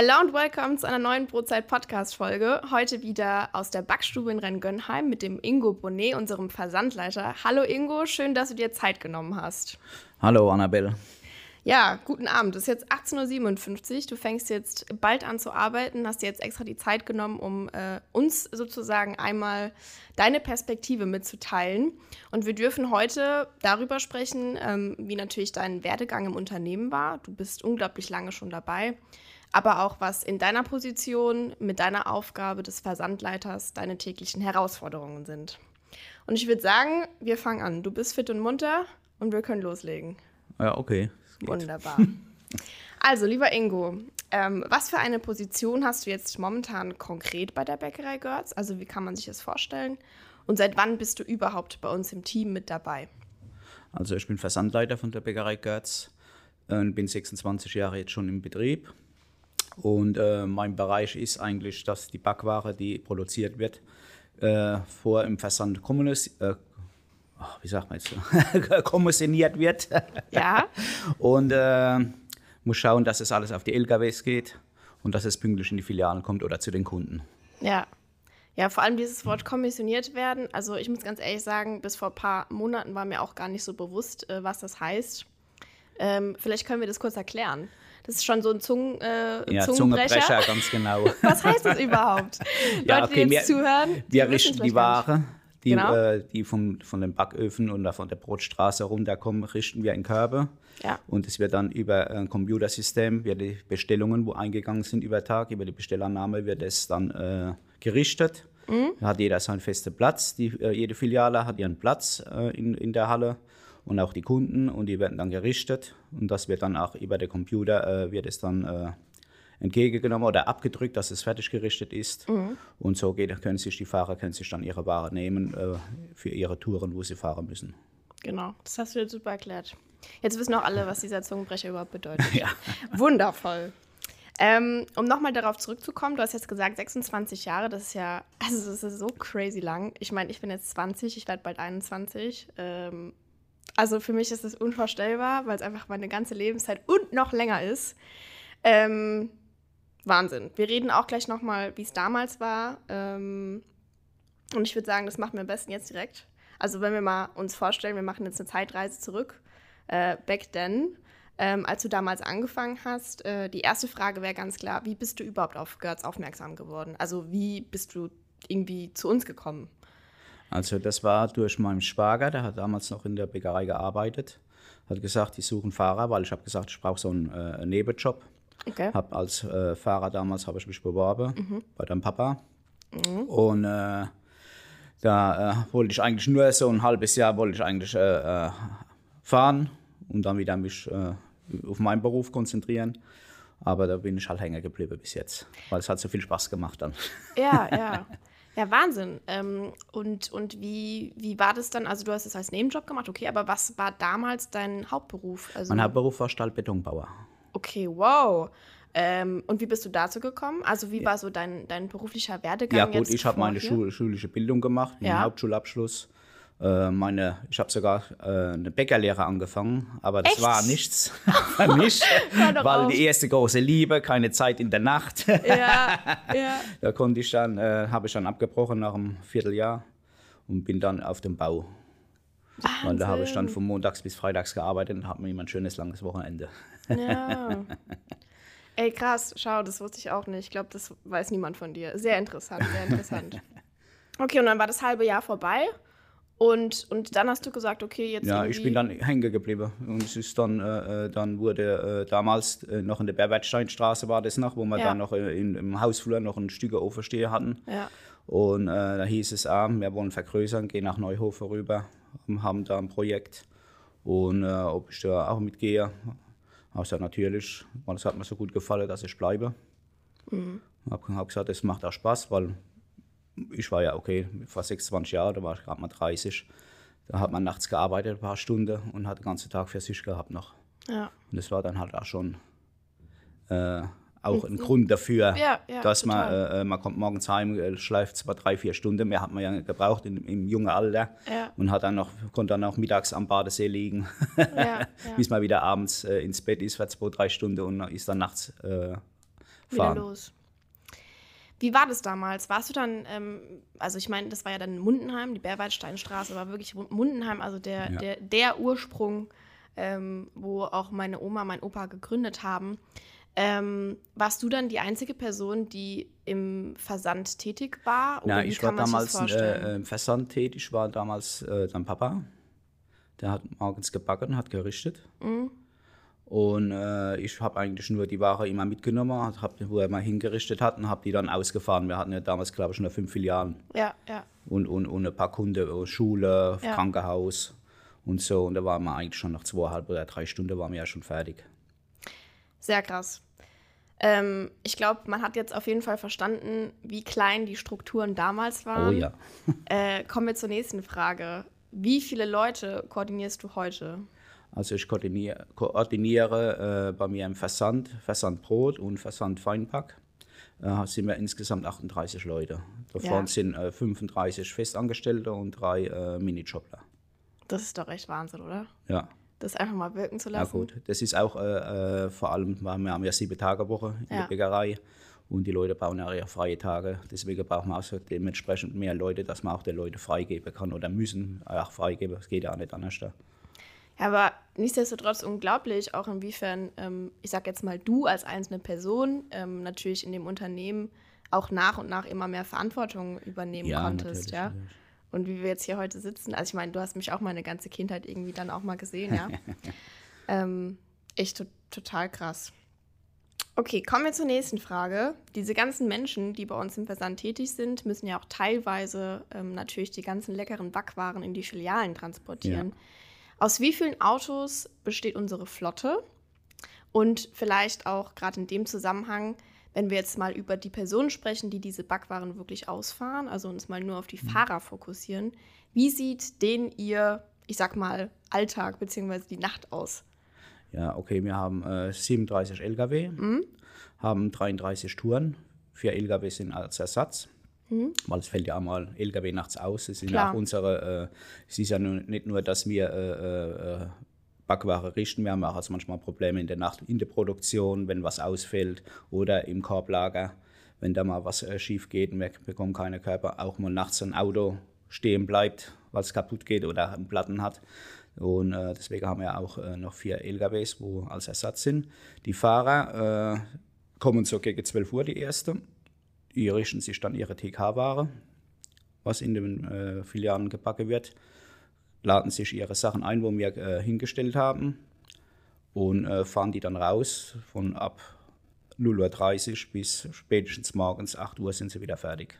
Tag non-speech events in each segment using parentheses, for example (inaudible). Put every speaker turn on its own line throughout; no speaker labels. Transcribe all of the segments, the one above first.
Hello und welcome zu einer neuen Brotzeit-Podcast-Folge. Heute wieder aus der Backstube in Renngönheim mit dem Ingo Bonnet, unserem Versandleiter. Hallo Ingo, schön, dass du dir Zeit genommen hast.
Hallo Annabelle.
Ja, guten Abend. Es ist jetzt 18.57 Uhr. Du fängst jetzt bald an zu arbeiten, hast dir jetzt extra die Zeit genommen, um äh, uns sozusagen einmal deine Perspektive mitzuteilen. Und wir dürfen heute darüber sprechen, ähm, wie natürlich dein Werdegang im Unternehmen war. Du bist unglaublich lange schon dabei aber auch was in deiner Position mit deiner Aufgabe des Versandleiters deine täglichen Herausforderungen sind. Und ich würde sagen, wir fangen an. Du bist fit und munter und wir können loslegen.
Ja, okay.
Wunderbar. (laughs) also, lieber Ingo, ähm, was für eine Position hast du jetzt momentan konkret bei der Bäckerei Görz? Also, wie kann man sich das vorstellen? Und seit wann bist du überhaupt bei uns im Team mit dabei?
Also, ich bin Versandleiter von der Bäckerei Görz und bin 26 Jahre jetzt schon im Betrieb. Und äh, mein Bereich ist eigentlich, dass die Backware, die produziert wird, äh, vor im Versand kommunis äh, wie sagt man jetzt, (laughs) kommissioniert wird.
Ja. (laughs)
und äh, muss schauen, dass es alles auf die LKWs geht und dass es pünktlich in die Filialen kommt oder zu den Kunden.
Ja. Ja, vor allem dieses Wort kommissioniert werden. Also ich muss ganz ehrlich sagen, bis vor ein paar Monaten war mir auch gar nicht so bewusst, äh, was das heißt. Ähm, vielleicht können wir das kurz erklären. Das ist schon so ein Zungen, äh,
ja,
Zungenbrecher.
Zungenbrecher, ganz genau. (laughs)
Was heißt das überhaupt?
ja,
Leute,
okay,
die jetzt
wir,
zuhören, die
wir richten die Ware, die,
Genau.
äh, die vom, von den Backöfen oder von der Brotstraße runterkommen, richten wir in Körbe.
Ja.
Und es wird dann über ein Computersystem, wird die Bestellungen, wo eingegangen sind über Tag, über die Bestellannahme, wird es dann äh, gerichtet.
Mhm.
Da hat jeder seinen festen Platz. Die, äh, jede Filiale hat ihren Platz äh, in, in der Halle und auch die Kunden und die werden dann gerichtet und das wird dann auch über den Computer äh, wird es dann äh, entgegengenommen oder abgedrückt, dass es fertig gerichtet ist
Mhm.
und so geht, können sich die Fahrer können sich dann ihre Ware nehmen äh, für ihre Touren, wo sie fahren müssen.
Genau, das hast du jetzt super erklärt. Jetzt wissen auch alle, was dieser Zungenbrecher überhaupt bedeutet. (laughs)
Ja.
Wundervoll. Ähm, um nochmal darauf zurückzukommen, du hast jetzt gesagt 26 Jahre, das ist ja, (laughs) also das ist so crazy lang. Ich meine, ich bin jetzt 20, ich werde bald 21. Ähm, also für mich ist das unvorstellbar, weil es einfach meine ganze Lebenszeit und noch länger ist. Ähm, Wahnsinn. Wir reden auch gleich nochmal, wie es damals war. Ähm, und ich würde sagen, das machen wir am besten jetzt direkt. Also wenn wir mal uns vorstellen, wir machen jetzt eine Zeitreise zurück, äh, back then, ähm, als du damals angefangen hast, äh, die erste Frage wäre ganz klar, wie bist du überhaupt auf Götz aufmerksam geworden? Also wie bist du irgendwie zu uns gekommen?
Also das war durch meinen Schwager, der hat damals noch in der Bäckerei gearbeitet, hat gesagt, die suchen Fahrer, weil ich habe gesagt, ich brauche so einen äh, Nebenjob.
Okay.
Hab als äh, Fahrer damals habe ich mich beworben bei deinem Papa. Und äh, da äh, wollte ich eigentlich nur so ein halbes Jahr wollte ich eigentlich äh, äh, fahren und dann wieder mich äh, auf meinen Beruf konzentrieren. Aber da bin ich halt hängen geblieben bis jetzt, weil es hat so viel Spaß gemacht dann.
Ja, ja. (laughs) Ja, Wahnsinn. Ähm, und und wie, wie war das dann? Also du hast es als Nebenjob gemacht, okay, aber was war damals dein Hauptberuf? Also,
Mein Hauptberuf war Stahlbetonbauer.
Okay, wow. Ähm, und wie bist du dazu gekommen? Also wie war so dein, dein beruflicher Werdegang?
Ja gut, ich habe meine? Schul schulische Bildung gemacht, meinen
Ja.
Hauptschulabschluss. Äh, meine, ich habe sogar äh, eine Bäckerlehre angefangen, aber das
Echt?
war nichts (laughs) für mich, (laughs) weil
auf.
die erste große Liebe, keine Zeit in der Nacht.
Ja, (laughs) ja.
da konnte ich dann, äh, habe ich dann abgebrochen nach einem Vierteljahr und bin dann auf dem Bau. Weil da habe ich dann von montags bis freitags gearbeitet und habe mir immer ein schönes langes Wochenende.
Ja. (laughs) Ey, krass, schau, das wusste ich auch nicht. Ich glaube, das weiß niemand von dir. Sehr interessant, sehr interessant. (laughs) Okay, und dann war das halbe Jahr vorbei. Und, und dann hast du gesagt, okay, jetzt.
Ja, ich bin dann hängen geblieben. Und es ist dann, äh, äh, dann wurde äh, damals äh, noch in der Berbertsteinstraße war das noch, wo wir
Ja.
dann noch äh, in, im Hausflur noch ein Stück Ofen stehen hatten.
Ja.
Und äh, da hieß es, ah, wir wollen vergrößern, gehen nach Neuhofen rüber und haben da ein Projekt. Und äh, ob ich da auch mitgehe, habe ich gesagt, natürlich, weil es hat mir so gut gefallen, dass ich bleibe.
Mhm.
Habe hab gesagt, es macht auch Spaß, weil ich war ja okay, vor 26 Jahren, da war ich gerade mal 30. Da hat man nachts gearbeitet, ein paar Stunden und hat den ganzen Tag für sich gehabt noch.
Ja.
Und das war dann halt auch schon äh, auch ein Grund dafür,
Ja, ja,
dass man,
total.
äh, man kommt morgens heim, äh, schleift zwar drei, vier Stunden, mehr hat man ja gebraucht in, im jungen Alter
Ja.
und hat dann noch, konnte dann auch mittags am Badesee liegen, (laughs) bis man wieder abends äh, ins Bett ist für zwei, drei Stunden und ist dann nachts äh,
wieder
fahren.
los. Wie war das damals? Warst du dann, ähm, also ich meine, das war ja dann Mundenheim, die Bärwaldsteinstraße war wirklich Mundenheim, also der, der, der Ursprung, ähm, wo auch meine Oma, mein Opa gegründet haben. Ähm, warst du dann die einzige Person, die im Versand tätig war?
Ja,
wie
ich war damals äh, im Versand tätig, war damals äh, dann Papa. Der hat morgens gebacken, hat gerichtet.
Mhm.
Und äh, ich habe eigentlich nur die Ware immer mitgenommen, hab, wo er mal hingerichtet hat und habe die dann ausgefahren. Wir hatten ja damals, glaube ich, nur fünf Filialen
ja, ja.
und, und, und ein paar Kunden, äh, Schule,
Ja.
Krankenhaus und so. Und da waren wir eigentlich schon nach zweieinhalb oder drei Stunden waren wir ja schon fertig.
Sehr krass. Ähm, ich glaube, man hat jetzt auf jeden Fall verstanden, wie klein die Strukturen damals waren.
Oh ja. (laughs)
Äh, kommen wir zur nächsten Frage. Wie viele Leute koordinierst du heute?
Also ich koordiniere, koordiniere äh, bei mir im Versand, Versand Brot und Versand Feinpack. Äh, sind wir insgesamt 38 Leute. Davon
Ja.
sind äh, 35 Festangestellte und drei äh, Minijobler.
Das ist doch echt Wahnsinn, oder?
Ja.
Das einfach mal wirken zu
Ja
lassen.
gut, das ist auch äh, äh, vor allem, weil wir haben ja sieben Tage Woche in
Ja.
der Bäckerei und die Leute brauchen ja ihre freie Tage. Deswegen brauchen wir auch dementsprechend mehr Leute, dass man auch den Leuten freigeben kann oder müssen auch freigeben. Das geht ja auch nicht anders. Da.
Ja, aber nichtsdestotrotz unglaublich, auch inwiefern, ähm, ich sag jetzt mal, du als einzelne Person ähm, natürlich in dem Unternehmen auch nach und nach immer mehr Verantwortung übernehmen
Ja,
konntest, ja.
natürlich.
Und wie wir jetzt hier heute sitzen, also ich meine, du hast mich auch meine ganze Kindheit irgendwie dann auch mal gesehen, ja. (laughs) ähm, echt to total krass. Okay, kommen wir zur nächsten Frage. Diese ganzen Menschen, die bei uns im Versand tätig sind, müssen ja auch teilweise ähm, natürlich die ganzen leckeren Backwaren in die Filialen transportieren. Aus wie vielen Autos besteht unsere Flotte? Und vielleicht auch gerade in dem Zusammenhang, wenn wir jetzt mal über die Personen sprechen, die diese Backwaren wirklich ausfahren, also uns mal nur auf die Fahrer fokussieren, wie sieht den ihr, ich sag mal, Alltag bzw. die Nacht aus?
Ja, okay, wir haben äh, 37 Lkw,
Mhm.
haben 33 Touren. Vier Lkw sind als Ersatz, weil es fällt ja auch mal Lkw nachts aus. Es sind
Mhm. Klar.
auch unsere, äh, es ist ja nicht nur, dass wir äh, äh, Backware richten, wir haben auch also manchmal Probleme in der Nacht in der Produktion, wenn was ausfällt oder im Korblager, wenn da mal was äh, schief geht und wir bekommen keine Körper, auch mal nachts ein Auto stehen bleibt, weil es kaputt geht oder einen Platten hat. Und äh, deswegen haben wir auch äh, noch vier LKWs, wo als Ersatz sind. Die Fahrer äh, kommen so gegen 12 Uhr, die erste. Die richten sich dann ihre TK-Ware, was in den äh, Filialen gebacken wird, laden sich ihre Sachen ein, wo wir äh, hingestellt haben und äh, fahren die dann raus. Von ab 0.30 Uhr bis spätestens morgens 8 Uhr sind sie wieder fertig.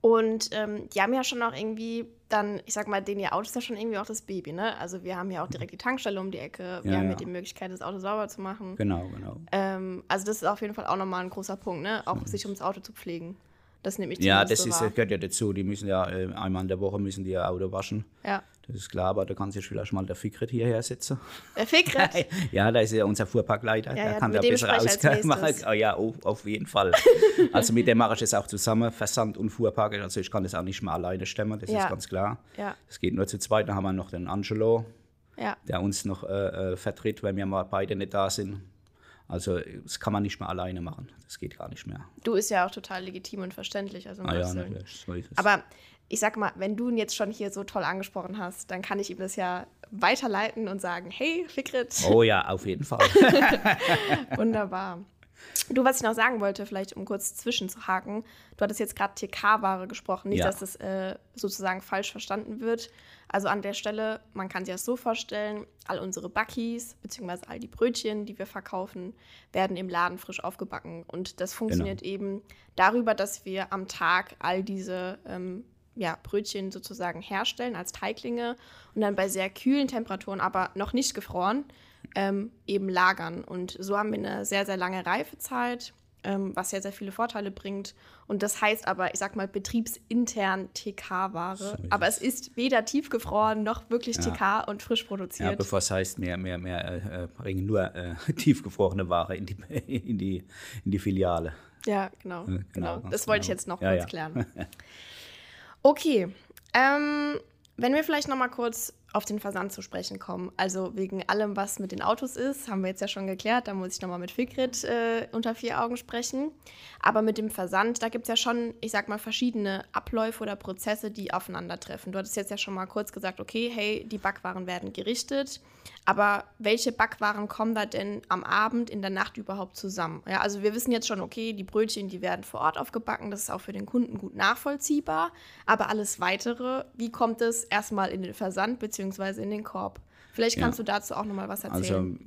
Und ähm, die haben ja schon auch irgendwie dann, ich sag mal, denen ihr Auto ist ja schon irgendwie auch das Baby, ne? Also wir haben ja auch direkt die Tankstelle um die Ecke, wir
Ja,
haben ja
ja.
die Möglichkeit, das Auto sauber zu machen.
Genau, genau.
Ähm, also das ist auf jeden Fall auch nochmal ein großer Punkt, ne? Auch sich ums Auto zu pflegen. Das nehme ich
Ja, das
so
ist,
wahr.
gehört ja dazu. Die müssen ja äh, einmal in der Woche müssen die ihr Auto waschen.
Ja.
Das ist klar, aber da kann sich vielleicht mal der Fikret hierher setzen.
Der Fikret, (laughs)
Ja, da ist ja unser Fuhrparkleiter.
Ja,
der
ja,
kann
mit
da besser ausmachen. (laughs) Oh, ja, oh, auf jeden Fall. (laughs) also mit dem mache ich es auch zusammen, Versand und Fuhrpark. Also ich kann das auch nicht mehr alleine stemmen, das
Ja.
ist ganz klar.
ja,
Es geht nur zu zweit. Dann haben wir noch den Angelo,
ja.
der uns noch äh, äh, vertritt, wenn wir mal beide nicht da sind. Also das kann man nicht mehr alleine machen. Das geht gar nicht mehr.
Du ist ja auch total legitim und verständlich. Also
Ah ja, natürlich. So.
Aber ich sag mal, wenn du ihn jetzt schon hier so toll angesprochen hast, dann kann ich ihm das ja weiterleiten und sagen, hey, Fikret,
oh ja, auf jeden Fall. (laughs)
wunderbar. Du, was ich noch sagen wollte, vielleicht um kurz zwischenzuhaken, du hattest jetzt gerade TK-Ware gesprochen, nicht,
Ja.
dass das äh, sozusagen falsch verstanden wird. Also an der Stelle, man kann sich das so vorstellen, all unsere Backies, beziehungsweise all die Brötchen, die wir verkaufen, werden im Laden frisch aufgebacken. Und das funktioniert eben darüber, dass wir am Tag all diese ähm, ja, Brötchen sozusagen herstellen als Teiglinge und dann bei sehr kühlen Temperaturen, aber noch nicht gefroren, ähm, eben lagern. Und so haben wir eine sehr, sehr lange Reifezeit, ähm, was sehr, sehr viele Vorteile bringt. Und das heißt aber, ich sag mal, betriebsintern TK-Ware. Aber es ist weder tiefgefroren noch wirklich
Ja.
TK und frisch
Ja,
produziert.
bevor es heißt, wir, wir, wir äh, äh, bringen nur äh, (laughs) tiefgefrorene Ware in die, (laughs) in, die, in die Filiale.
Ja, genau.
genau,
genau. Das wollte ich jetzt noch
Ja,
kurz
ja.
klären. (laughs) Okay. Ähm, wenn wir vielleicht noch mal kurz auf den Versand zu sprechen kommen. Also wegen allem, was mit den Autos ist, haben wir jetzt ja schon geklärt. Da muss ich nochmal mit Fikrit äh, unter vier Augen sprechen. Aber mit dem Versand, da gibt es ja schon, ich sag mal, verschiedene Abläufe oder Prozesse, die aufeinandertreffen. Du hattest jetzt ja schon mal kurz gesagt, okay, hey, die Backwaren werden gerichtet. Aber welche Backwaren kommen da denn am Abend, in der Nacht überhaupt zusammen? Ja, also wir wissen jetzt schon, okay, die Brötchen, die werden vor Ort aufgebacken. Das ist auch für den Kunden gut nachvollziehbar. Aber alles Weitere, wie kommt es erstmal in den Versand bzw beziehungsweise in den Korb. Vielleicht kannst ja. du dazu auch nochmal was erzählen.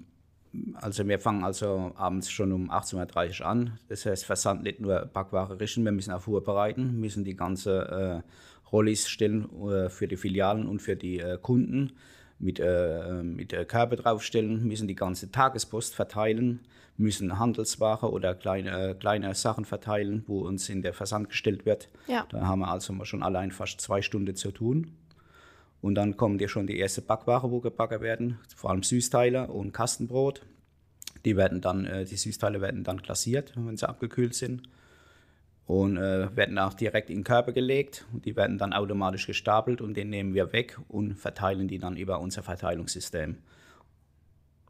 Also, also wir fangen also abends schon um 18.30 Uhr an. Das heißt, Versand nicht nur Backware richten, wir müssen auch vorbereiten, müssen die ganze äh, Rollis stellen äh, für die Filialen und für die äh, Kunden mit, äh, mit äh, Körbe draufstellen, müssen die ganze Tagespost verteilen, müssen Handelsware oder kleine, kleine Sachen verteilen, wo uns in der Versand gestellt wird. Ja. Da haben wir also schon allein fast zwei Stunden zu tun. Und dann kommen dir schon die erste Backware, wo gebacken werden, vor allem Süßteile und Kastenbrot. Die werden dann, äh, die Süßteile werden dann glasiert, wenn sie abgekühlt sind. Und äh, werden auch direkt in Körper gelegt. Und die werden dann automatisch gestapelt und den nehmen wir weg und verteilen die dann über unser Verteilungssystem.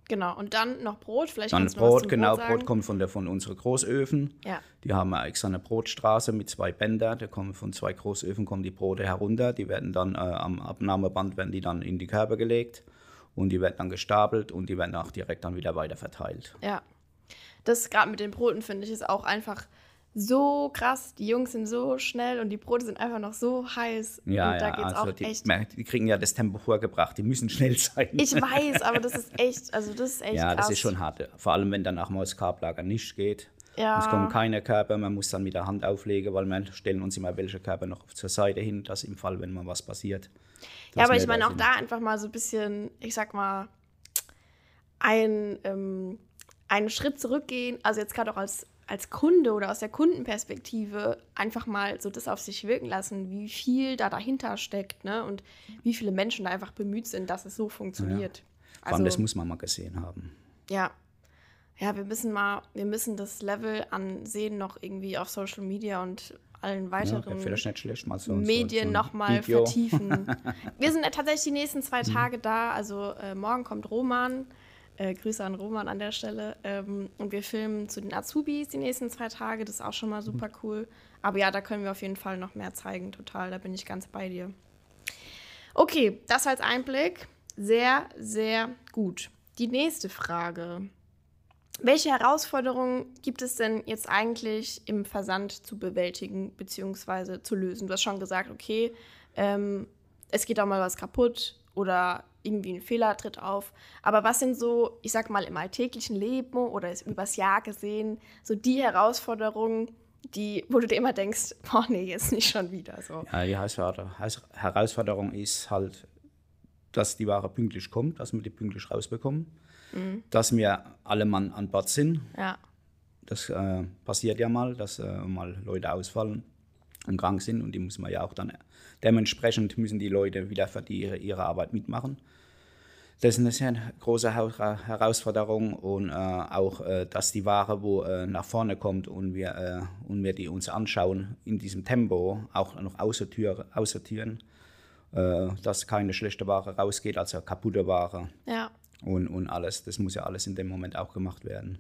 Genau, und dann noch Brot. Vielleicht
dann Brot, genau. Brot, Brot, kommt von, der, von unseren Großöfen. Ja. Die haben extra eine Brotstraße mit zwei Bändern. Da kommen von zwei Großöfen kommen die Brote herunter. Die werden dann äh, am Abnahmeband werden die dann in die Körbe gelegt und die werden dann gestapelt und die werden auch direkt dann wieder weiter verteilt.
Ja, das gerade mit den Broten finde ich ist auch einfach so krass. Die Jungs sind so schnell und die Brote sind einfach noch so heiß.
Ja,
und
da ja, geht's also auch die, echt. Die kriegen ja das Tempo vorgebracht, die müssen schnell sein.
Ich weiß, aber das ist (laughs) echt, also das ist echt
Ja,
krass.
das ist schon hart. Vor allem, wenn danach mal das Karblager nicht geht. Ja. Es kommen keine Körper, man muss dann mit der Hand auflegen, weil wir stellen uns immer welche Körper noch zur Seite hin, dass im Fall, wenn mal was passiert.
Ja, aber ich meine auch da einfach mal so ein bisschen, ich sag mal, ein, ähm, einen Schritt zurückgehen. Also jetzt gerade auch als als Kunde oder aus der Kundenperspektive einfach mal so das auf sich wirken lassen, wie viel da dahinter steckt ne? und wie viele Menschen da einfach bemüht sind, dass es so funktioniert. Ja.
Vor allem, also, das muss man mal gesehen haben.
Ja. Ja, wir müssen mal, wir müssen das Level an Sehen noch irgendwie auf Social Media und allen weiteren
ja, schlecht, mal so,
Medien
so,
so nochmal vertiefen. (laughs) wir sind tatsächlich die nächsten zwei mhm. Tage da. Also äh, morgen kommt Roman äh, Grüße an Roman an der Stelle. Ähm, und wir filmen zu den Azubis die nächsten zwei Tage. Das ist auch schon mal super cool. Aber ja, da können wir auf jeden Fall noch mehr zeigen. Total, da bin ich ganz bei dir. Okay, das als Einblick. Sehr, sehr gut. Die nächste Frage. Welche Herausforderungen gibt es denn jetzt eigentlich im Versand zu bewältigen bzw. zu lösen? Du hast schon gesagt, okay, ähm, es geht auch mal was kaputt oder irgendwie ein Fehler tritt auf. Aber was sind so, ich sag mal, im alltäglichen Leben oder übers Jahr gesehen, so die Herausforderungen, die, wo du dir immer denkst, boah, nee, jetzt nicht schon wieder so.
Ja, die Herausforderung ist halt, dass die Ware pünktlich kommt, dass wir die pünktlich rausbekommen, mhm. dass wir alle Mann an Bord sind. Ja. Das äh, passiert ja mal, dass äh, mal Leute ausfallen und krank sind und die muss man ja auch dann dementsprechend müssen die Leute wieder für die, ihre Arbeit mitmachen. Das ist eine sehr große Herausforderung und äh, auch, äh, dass die Ware, wo äh, nach vorne kommt und wir, äh, und wir die uns anschauen, in diesem Tempo auch noch aussortieren, äh, dass keine schlechte Ware rausgeht, also kaputte Ware. Ja. Und, und alles, das muss ja alles in dem Moment auch gemacht werden.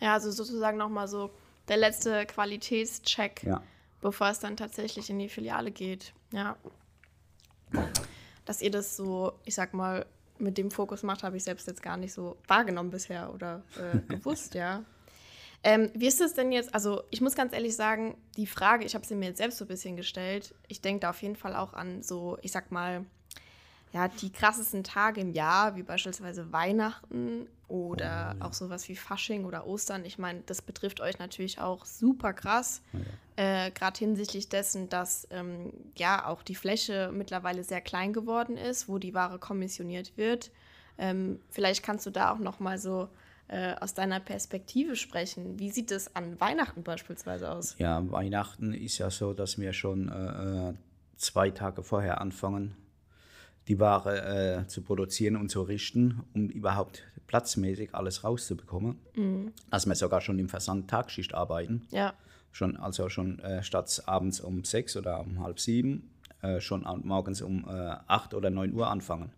Ja, also sozusagen nochmal so der letzte Qualitätscheck, ja. bevor es dann tatsächlich in die Filiale geht. Ja. Dass ihr das so, ich sag mal, mit dem Fokus macht, habe ich selbst jetzt gar nicht so wahrgenommen bisher oder äh, (laughs) gewusst, ja. Ähm, wie ist es denn jetzt? Also, ich muss ganz ehrlich sagen, die Frage, ich habe sie mir jetzt selbst so ein bisschen gestellt. Ich denke da auf jeden Fall auch an so, ich sag mal, ja, die krassesten Tage im Jahr, wie beispielsweise Weihnachten oder oh, ja. auch sowas wie Fasching oder Ostern. Ich meine, das betrifft euch natürlich auch super krass. Oh, ja. äh, Gerade hinsichtlich dessen, dass ähm, ja auch die Fläche mittlerweile sehr klein geworden ist, wo die Ware kommissioniert wird. Ähm, vielleicht kannst du da auch noch mal so äh, aus deiner Perspektive sprechen. Wie sieht es an Weihnachten beispielsweise aus?
Ja, Weihnachten ist ja so, dass wir schon äh, äh zwei Tage vorher anfangen die Ware äh, zu produzieren und zu richten, um überhaupt platzmäßig alles rauszubekommen. Mhm. Also wir sogar schon im Versand Tagschicht arbeiten. Ja. Schon, also schon äh, statt abends um sechs oder um halb sieben, äh, schon morgens um äh, acht oder neun Uhr anfangen.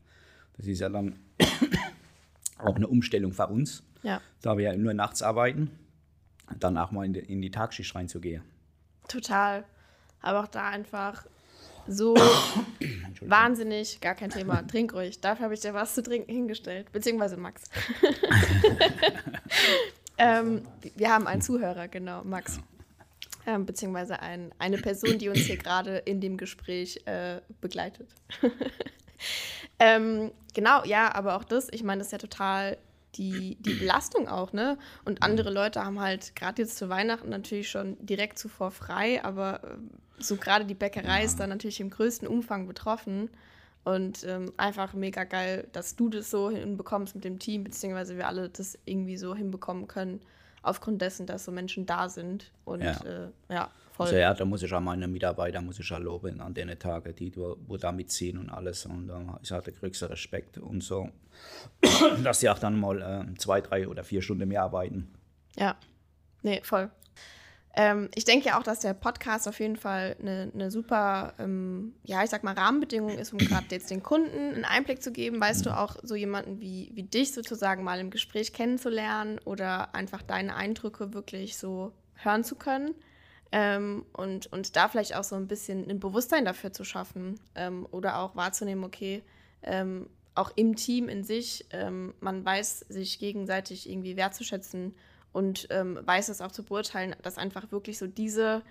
Das ist ja dann (coughs) auch eine Umstellung für uns,
Ja,
da wir ja nur nachts arbeiten, dann auch mal in die, in die Tagschicht reinzugehen.
total. Aber auch da einfach so (coughs) wahnsinnig, gar kein Thema. Trink ruhig. Dafür habe ich dir was zu trinken hingestellt. Beziehungsweise Max. (laughs) ähm, wir haben einen Zuhörer, genau, Max. Ähm, beziehungsweise ein, eine Person, die uns hier gerade in dem Gespräch äh, begleitet. (laughs) ähm, genau, ja, aber auch das, ich meine, das ist ja total die, die Belastung auch, ne? Und andere Leute haben halt gerade jetzt zu Weihnachten natürlich schon direkt zuvor frei, aber äh, so gerade die Bäckerei ist dann natürlich im größten Umfang betroffen. Und ähm, einfach mega geil, dass du das so hinbekommst mit dem Team, beziehungsweise wir alle das irgendwie so hinbekommen können, aufgrund dessen, dass so Menschen da sind. Und
Ja.
äh, ja, voll.
Also ja, da muss ich auch meine Mitarbeiter muss ich auch loben an den Tagen, die wo, wo da mitziehen und alles. Und da ist halt der größte Respekt und so, (coughs) dass sie auch dann mal äh, zwei, drei oder vier Stunden mehr arbeiten.
Ja, nee, voll. Ähm, ich denke ja auch, dass der Podcast auf jeden Fall eine, eine super, ähm, ja, ich sag mal, Rahmenbedingung ist, um gerade jetzt den Kunden einen Einblick zu geben. Weißt du auch so jemanden wie, wie dich sozusagen mal im Gespräch kennenzulernen oder einfach deine Eindrücke wirklich so hören zu können? Ähm, und, und da vielleicht auch so ein bisschen ein Bewusstsein dafür zu schaffen ähm, oder auch wahrzunehmen, okay, ähm, auch im Team in sich, ähm, man weiß, sich gegenseitig irgendwie wertzuschätzen und ähm, weiß es auch zu beurteilen, dass einfach wirklich so diese,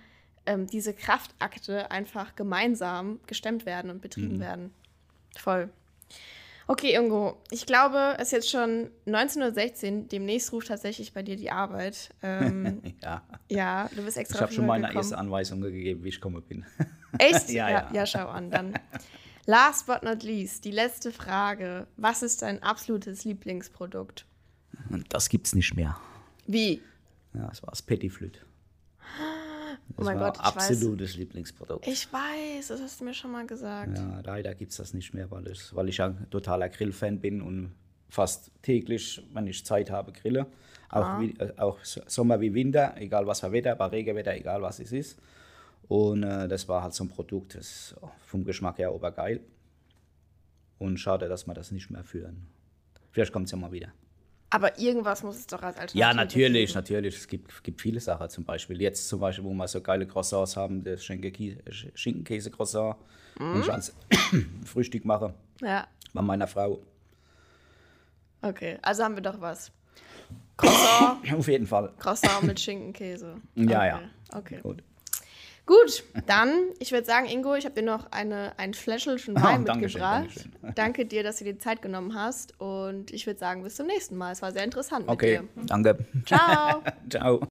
ähm, diese Kraftakte einfach gemeinsam gestemmt werden und betrieben werden. Voll. Okay, Ingo, ich glaube, es ist jetzt schon 19.16 Uhr. Demnächst ruft tatsächlich bei dir die Arbeit. Ähm, (laughs)
Ja,
ja, du bist extra
ich habe schon meine
gekommen.
erste Anweisung gegeben, wie ich komme bin. (laughs)
Echt? (laughs)
Ja,
ja,
ja.
ja, schau an. Dann last but not least, die letzte Frage. Was ist dein absolutes Lieblingsprodukt?
Das gibt's nicht mehr.
Wie?
Ja, das war das Petit Flute. Das
Oh mein
war
Gott, ich weiß.
absolutes Lieblingsprodukt.
Ich weiß, das hast du mir schon mal gesagt.
Ja, leider gibt es das nicht mehr, weil ich, weil ich ja ein totaler Grillfan bin und fast täglich, wenn ich Zeit habe, grille. Auch, wie, äh, auch Sommer wie Winter, egal was für Wetter, bei Regenwetter, egal was es ist. Und äh, das war halt so ein Produkt, das ist vom Geschmack her obergeil. Und schade, dass wir das nicht mehr führen. Vielleicht kommt es ja mal wieder.
Aber irgendwas muss es doch als Alternative
Ja, natürlich,
geben.
natürlich. Es gibt, gibt viele Sachen. Zum Beispiel jetzt zum Beispiel, wo wir so geile Croissants haben, das Schinkenkäse-Croissant,
Mhm.
und ich als Frühstück mache
Ja,
bei meiner Frau.
okay. Also haben wir doch was. Croissant, (coughs)
Auf jeden Fall.
Croissant mit Schinkenkäse.
Ja,
okay.
ja.
Okay.
Gut.
Gut, dann, ich würde sagen, Ingo, ich habe dir noch eine, ein Fläschchen Wein (laughs)
Oh, Dankeschön,
mitgebracht.
Dankeschön.
Danke dir, dass du dir die Zeit genommen hast. Und ich würde sagen, bis zum nächsten Mal. Es war sehr interessant mit
Okay,
dir.
danke.
Ciao. (laughs)
Ciao.